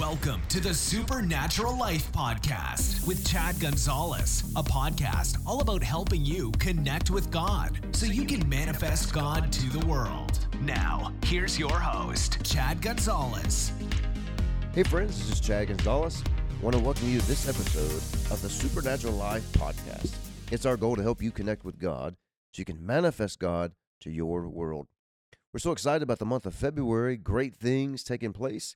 Welcome to the Supernatural Life Podcast with Chad Gonzales, a podcast all about helping you connect with God so you can manifest God to the world. Now, here's your host, Chad Gonzales. Hey, friends, this is Chad Gonzales. I want to welcome you to this episode of the Supernatural Life Podcast. It's our goal to help you connect with God so you can manifest God to your world. We're so excited about the month of February, great things taking place.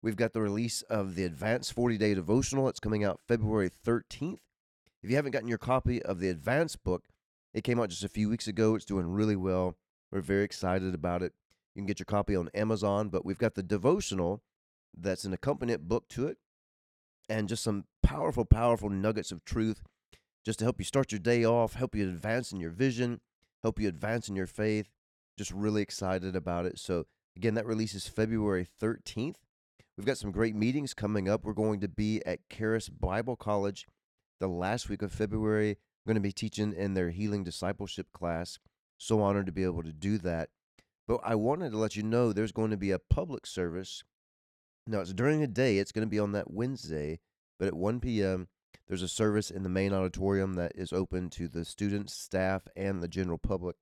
We've got the release of the Advanced 40 Day Devotional. It's coming out February 13th. If you haven't gotten your copy of the Advanced book, it came out just a few weeks ago. It's doing really well. We're very excited about it. You can get your copy on Amazon, but we've got the devotional that's an accompaniment book to it and just some powerful, powerful nuggets of truth just to help you start your day off, help you advance in your vision, help you advance in your faith. Just really excited about it. So, again, that releases February 13th. We've got some great meetings coming up. We're going to be at Charis Bible College the last week of February. We're going to be teaching in their healing discipleship class. So honored to be able to do that. But I wanted to let you know there's going to be a public service. Now, it's during the day, it's going to be on that Wednesday, but at 1 p.m., there's a service in the main auditorium that is open to the students, staff, and the general public.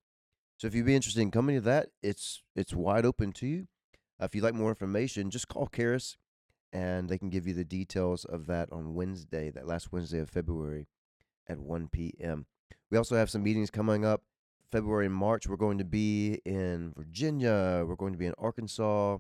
So if you'd be interested in coming to that, it's it's wide open to you. Uh, if you'd like more information, just call Charis and they can give you the details of that on Wednesday, that last Wednesday of February at 1 p.m. We also have some meetings coming up. February and March, we're going to be in Virginia. We're going to be in Arkansas,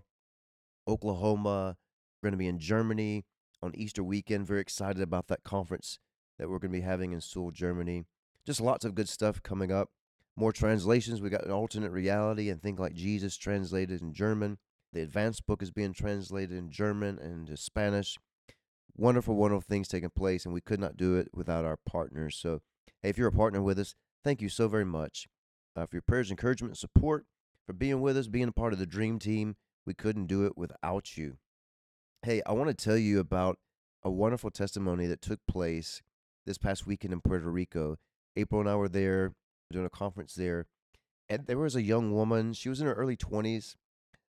Oklahoma. We're going to be in Germany on Easter weekend. Very excited about that conference that we're going to be having in Seoul, Germany. Just lots of good stuff coming up. More translations. We got an alternate reality and think like Jesus translated in German. The advanced book is being translated in German and into Spanish. Wonderful, wonderful things taking place, and we could not do it without our partners. So, hey, if you're a partner with us, thank you so very much uh, for your prayers, encouragement, support, for being with us, being a part of the dream team. We couldn't do it without you. Hey, I want to tell you about a wonderful testimony that took place this past weekend in Puerto Rico. April and I were there doing a conference there, and there was a young woman. She was in her early 20s.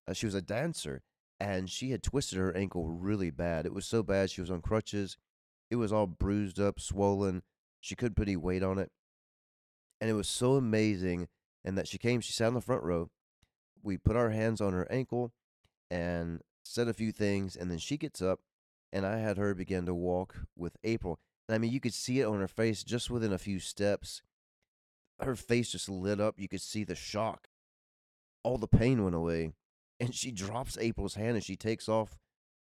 Uh, she was a dancer, and she had twisted her ankle really bad. It was so bad she was on crutches. It was all bruised up, swollen. She couldn't put any weight on it. And it was so amazing. And that she came, she sat in the front row. We put our hands on her ankle and said a few things. And then she gets up, and I had her begin to walk with April. And I mean, you could see it on her face just within a few steps. Her face just lit up. You could see the shock. All the pain went away and she drops April's hand and she takes off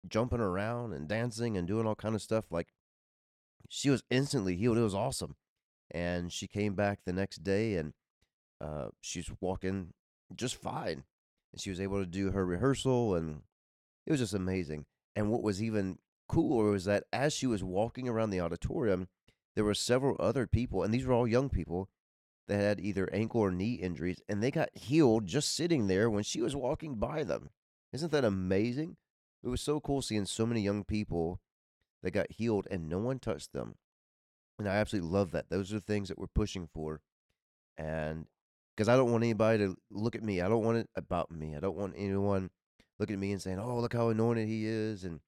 jumping around and dancing and doing all kind of stuff like she was instantly healed it was awesome. And she came back the next day and uh, she's walking just fine. And she was able to do her rehearsal and it was just amazing. And what was even cooler was that as she was walking around the auditorium there were several other people and these were all young people that had either ankle or knee injuries, and they got healed just sitting there when she was walking by them. Isn't that amazing? It was so cool seeing so many young people that got healed and no one touched them. And I absolutely love that. Those are the things that we're pushing for. And because I don't want anybody to look at me, I don't want it about me. I don't want anyone looking at me and saying, oh, look how anointed he is. And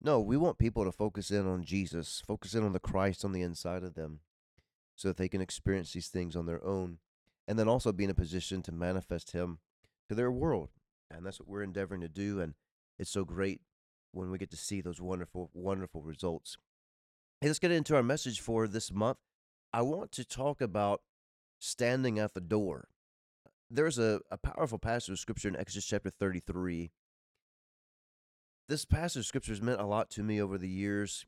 no, we want people to focus in on Jesus, focus in on the Christ on the inside of them so that they can experience these things on their own and then also be in a position to manifest him to their world. And that's what we're endeavoring to do and it's so great when we get to see those wonderful wonderful results. Hey let's get into our message for this month. I want to talk about standing at the door. There's a, a powerful passage of scripture in exodus chapter 33 this passage of scripture has meant a lot to me over the years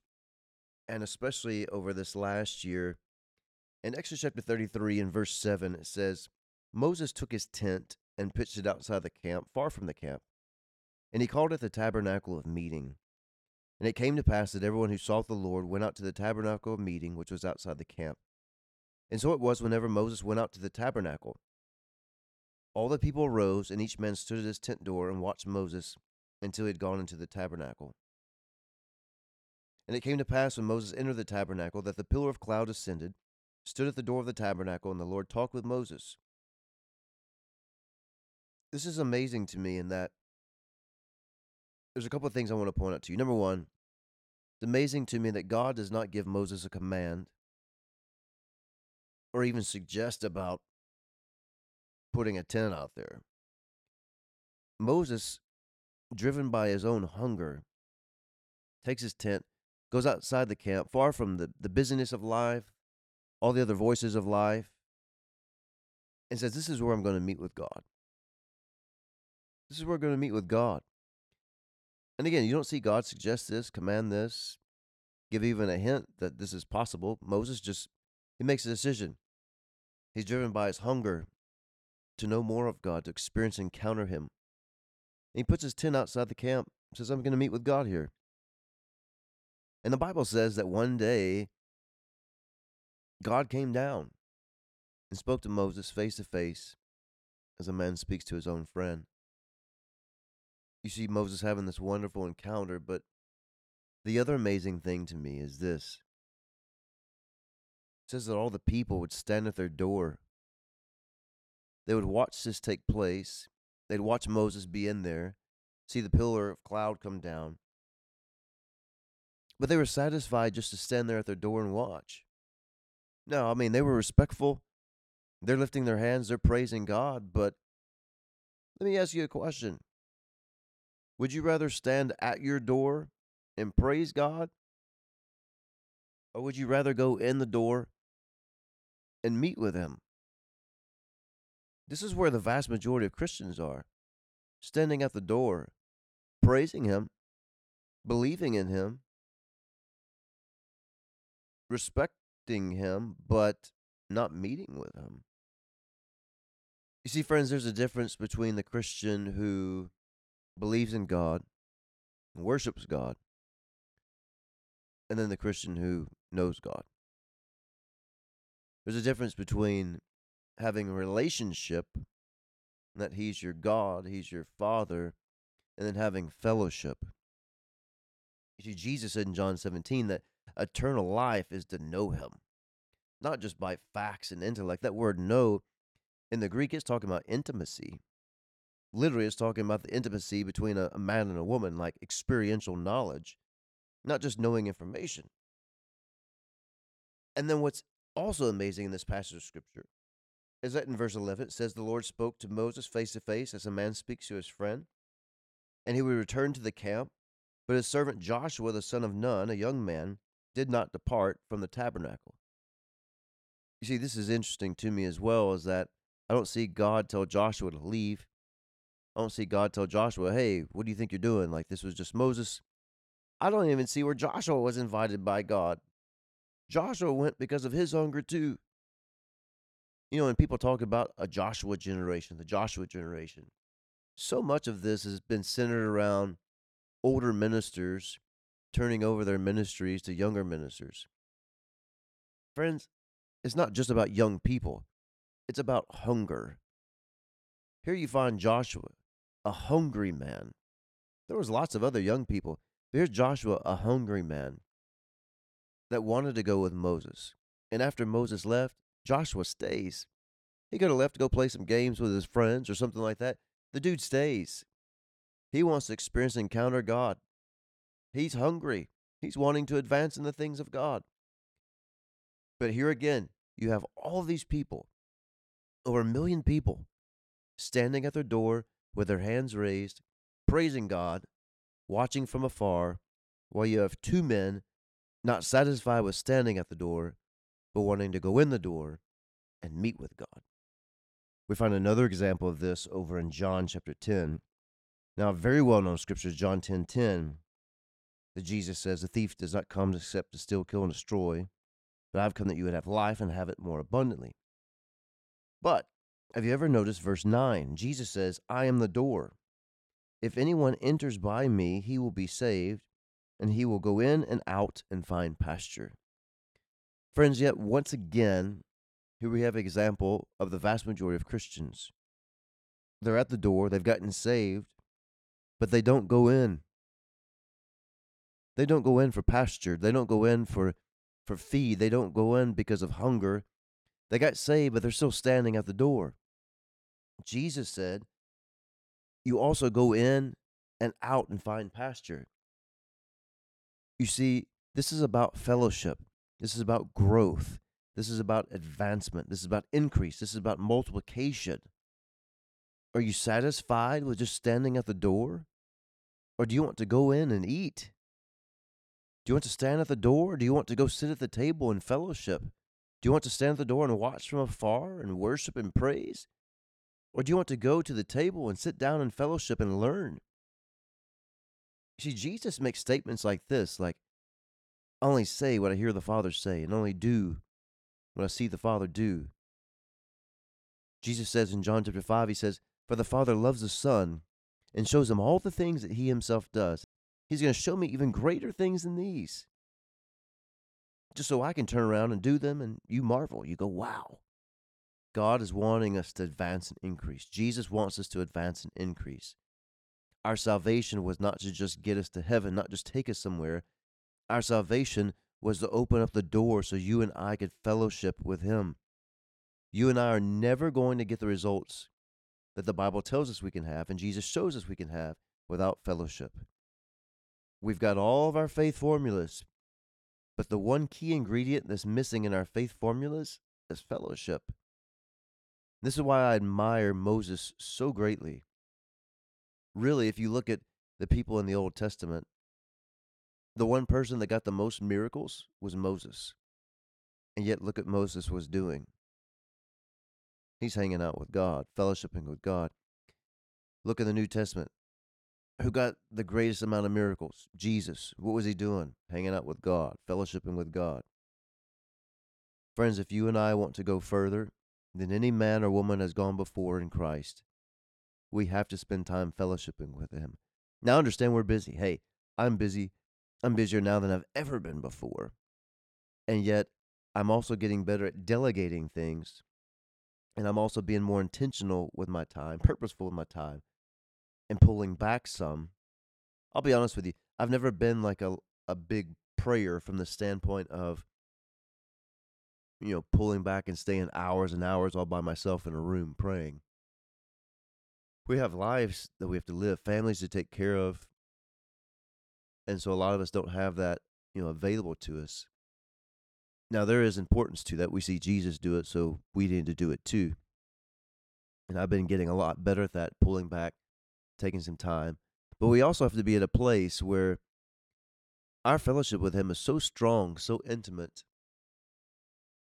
and especially over this last year in Exodus chapter 33 and verse 7, it says, Moses took his tent and pitched it outside the camp, far from the camp. And he called it the tabernacle of meeting. And it came to pass that everyone who sought the Lord went out to the tabernacle of meeting, which was outside the camp. And so it was whenever Moses went out to the tabernacle. All the people arose, and each man stood at his tent door and watched Moses until he had gone into the tabernacle. And it came to pass when Moses entered the tabernacle that the pillar of cloud ascended stood at the door of the tabernacle, and the Lord talked with Moses. This is amazing to me in that there's a couple of things I want to point out to you. Number one, it's amazing to me that God does not give Moses a command or even suggest about putting a tent out there. Moses, driven by his own hunger, takes his tent, goes outside the camp, far from the, the busyness of life, all the other voices of life, and says, This is where I'm going to meet with God. This is where we're going to meet with God. And again, you don't see God suggest this, command this, give even a hint that this is possible. Moses just he makes a decision. He's driven by his hunger to know more of God, to experience and encounter him. And he puts his tent outside the camp, says, I'm going to meet with God here. And the Bible says that one day God came down and spoke to Moses face to face as a man speaks to his own friend. You see Moses having this wonderful encounter, but the other amazing thing to me is this. It says that all the people would stand at their door. They would watch this take place. They'd watch Moses be in there, see the pillar of cloud come down. But they were satisfied just to stand there at their door and watch. No, I mean, they were respectful. They're lifting their hands, they're praising God. But let me ask you a question Would you rather stand at your door and praise God? Or would you rather go in the door and meet with Him? This is where the vast majority of Christians are standing at the door, praising Him, believing in Him, respecting Him, but not meeting with Him. You see, friends, there's a difference between the Christian who believes in God, worships God, and then the Christian who knows God. There's a difference between having a relationship, that He's your God, He's your Father, and then having fellowship. You see, Jesus said in John 17 that eternal life is to know Him, not just by facts and intellect. That word know in the Greek is talking about intimacy. Literally, it's talking about the intimacy between a, a man and a woman, like experiential knowledge not just knowing information. And then what's also amazing in this passage of scripture is that in verse 11 it says, The Lord spoke to Moses face to face as a man speaks to his friend, and he would return to the camp. But his servant Joshua, the son of Nun, a young man, did not depart from the tabernacle. You see, this is interesting to me as well, is that I don't see God tell Joshua to leave. I don't see God tell Joshua, hey, what do you think you're doing? Like this was just Moses I don't even see where Joshua was invited by God. Joshua went because of his hunger too. You know, when people talk about a Joshua generation, the Joshua generation, so much of this has been centered around older ministers turning over their ministries to younger ministers. Friends, it's not just about young people, it's about hunger. Here you find Joshua, a hungry man. There was lots of other young people. Here's Joshua, a hungry man that wanted to go with Moses. And after Moses left, Joshua stays. He could have left to go play some games with his friends or something like that. The dude stays. He wants to experience and encounter God. He's hungry. He's wanting to advance in the things of God. But here again, you have all these people, over a million people, standing at their door with their hands raised, praising God, watching from afar, while you have two men not satisfied with standing at the door, but wanting to go in the door and meet with God. We find another example of this over in John chapter 10. Now, very well known scripture is John 10 10, that Jesus says, The thief does not come except to steal, kill, and destroy, but I've come that you would have life and have it more abundantly. But have you ever noticed verse 9? Jesus says, I am the door. If anyone enters by me, he will be saved, and he will go in and out and find pasture. Friends, yet once again, here we have an example of the vast majority of Christians. They're at the door, they've gotten saved, but they don't go in. They don't go in for pasture. They don't go in for, for feed. They don't go in because of hunger. They got saved, but they're still standing at the door. Jesus said, you also go in and out and find pasture. You see, this is about fellowship. This is about growth. This is about advancement. This is about increase. This is about multiplication. Are you satisfied with just standing at the door? Or do you want to go in and eat? Do you want to stand at the door? Do you want to go sit at the table in fellowship? Do you want to stand at the door and watch from afar and worship and praise? Or do you want to go to the table and sit down in fellowship and learn? See, Jesus makes statements like this like, only say what I hear the Father say, and only do what I see the Father do. Jesus says in John chapter 5, he says, For the Father loves the Son and shows him all the things that he himself does. He's going to show me even greater things than these. Just so I can turn around and do them, and you marvel. You go, wow. God is wanting us to advance and increase. Jesus wants us to advance and increase. Our salvation was not to just get us to heaven, not just take us somewhere. Our salvation was to open up the door so you and I could fellowship with Him. You and I are never going to get the results that the Bible tells us we can have and Jesus shows us we can have without fellowship. We've got all of our faith formulas, but the one key ingredient that's missing in our faith formulas is fellowship. This is why I admire Moses so greatly. Really, if you look at the people in the Old Testament, the one person that got the most miracles was Moses. And yet, look at Moses was doing. He's hanging out with God, fellowshipping with God. Look in the New Testament. Who got the greatest amount of miracles? Jesus. What was he doing? Hanging out with God, fellowshipping with God. Friends, if you and I want to go further than any man or woman has gone before in Christ, we have to spend time fellowshipping with Him. Now, understand we're busy. Hey, I'm busy. I'm busier now than I've ever been before. And yet, I'm also getting better at delegating things. And I'm also being more intentional with my time, purposeful with my time, and pulling back some. I'll be honest with you, I've never been like a, a big prayer from the standpoint of, you know, pulling back and staying hours and hours all by myself in a room praying. We have lives that we have to live, families to take care of, and so a lot of us don't have that you know available to us now there is importance to that we see jesus do it so we need to do it too and i've been getting a lot better at that pulling back taking some time but mm. we also have to be at a place where our fellowship with him is so strong so intimate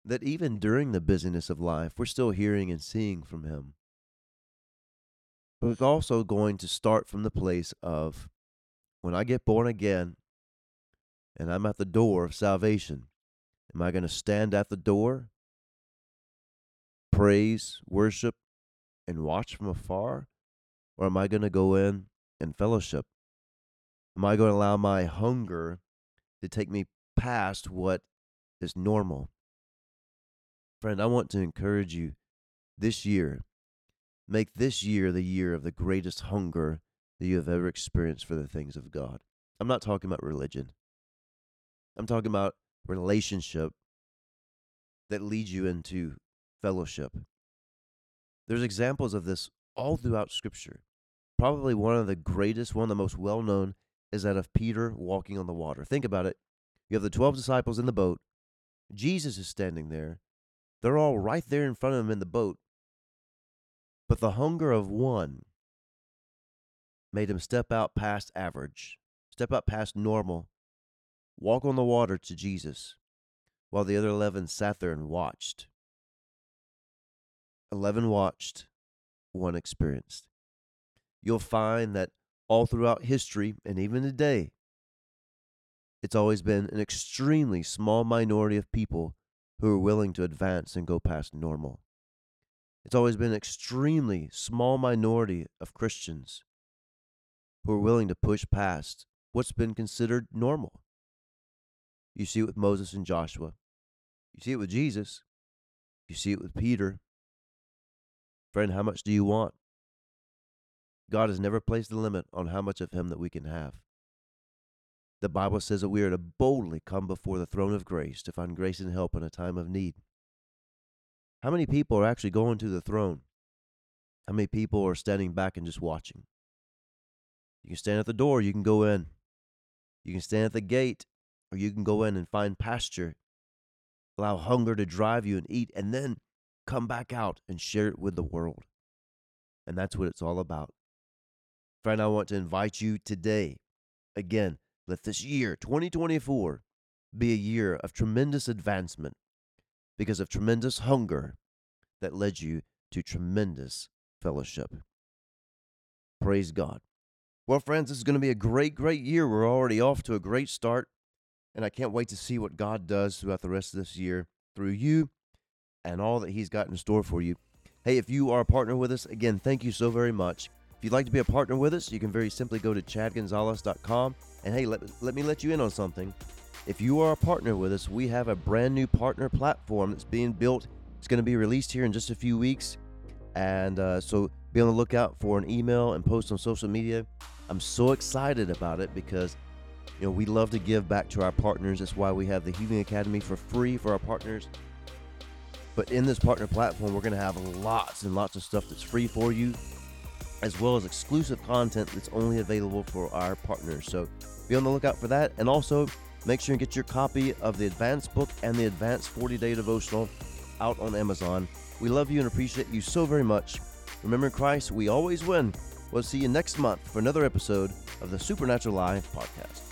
that even during the busyness of life we're still hearing and seeing from him but it's also going to start from the place of when I get born again and I'm at the door of salvation, am I going to stand at the door, praise, worship, and watch from afar? Or am I going to go in and fellowship? Am I going to allow my hunger to take me past what is normal? Friend, I want to encourage you this year. Make this year the year of the greatest hunger that you have ever experienced for the things of God. I'm not talking about religion. I'm talking about relationship that leads you into fellowship. There's examples of this all throughout Scripture. Probably one of the greatest, one of the most well known, is that of Peter walking on the water. Think about it. You have the 12 disciples in the boat. Jesus is standing there. They're all right there in front of him in the boat. But the hunger of one made him step out past average, step out past normal, walk on the water to Jesus, while the other 11 sat there and watched. 11 watched, one experienced. You'll find that all throughout history and even today, it's always been an extremely small minority of people who are willing to advance and go past normal. It's always been an extremely small minority of Christians who are willing to push past what's been considered normal. You see it with Moses and Joshua. You see it with Jesus. You see it with Peter. Friend, how much do you want? God has never placed a limit on how much of Him that we can have. The Bible says that we are to boldly come before the throne of grace to find grace and help in a time of need. How many people are actually going to the throne? How many people are standing back and just watching? You can stand at the door, you can go in. You can stand at the gate, or you can go in and find pasture. Allow hunger to drive you and eat, and then come back out and share it with the world. And that's what it's all about. Friend, I want to invite you today. Again, let this year, 2024, be a year of tremendous advancement because of tremendous hunger that led you to tremendous fellowship. Praise God. Well, friends, this is going to be a great, great year. We're already off to a great start, and I can't wait to see what God does throughout the rest of this year through you and all that He's got in store for you. Hey, if you are a partner with us, again, thank you so very much. If you'd like to be a partner with us, you can very simply go to chadgonzales.com. And hey, let, let me let you in on something. If you are a partner with us, we have a brand new partner platform that's being built. It's going to be released here in just a few weeks. And uh, so be on the lookout for an email and post on social media. I'm so excited about it because you know we love to give back to our partners. That's why we have the Healing Academy for free for our partners. But in this partner platform, we're going to have lots and lots of stuff that's free for you, as well as exclusive content that's only available for our partners. So be on the lookout for that. And also, make sure and get your copy of the advanced book and the advanced 40 day devotional out on Amazon. We love you and appreciate you so very much. Remember, Christ, we always win. We'll see you next month for another episode of the Supernatural Life Podcast.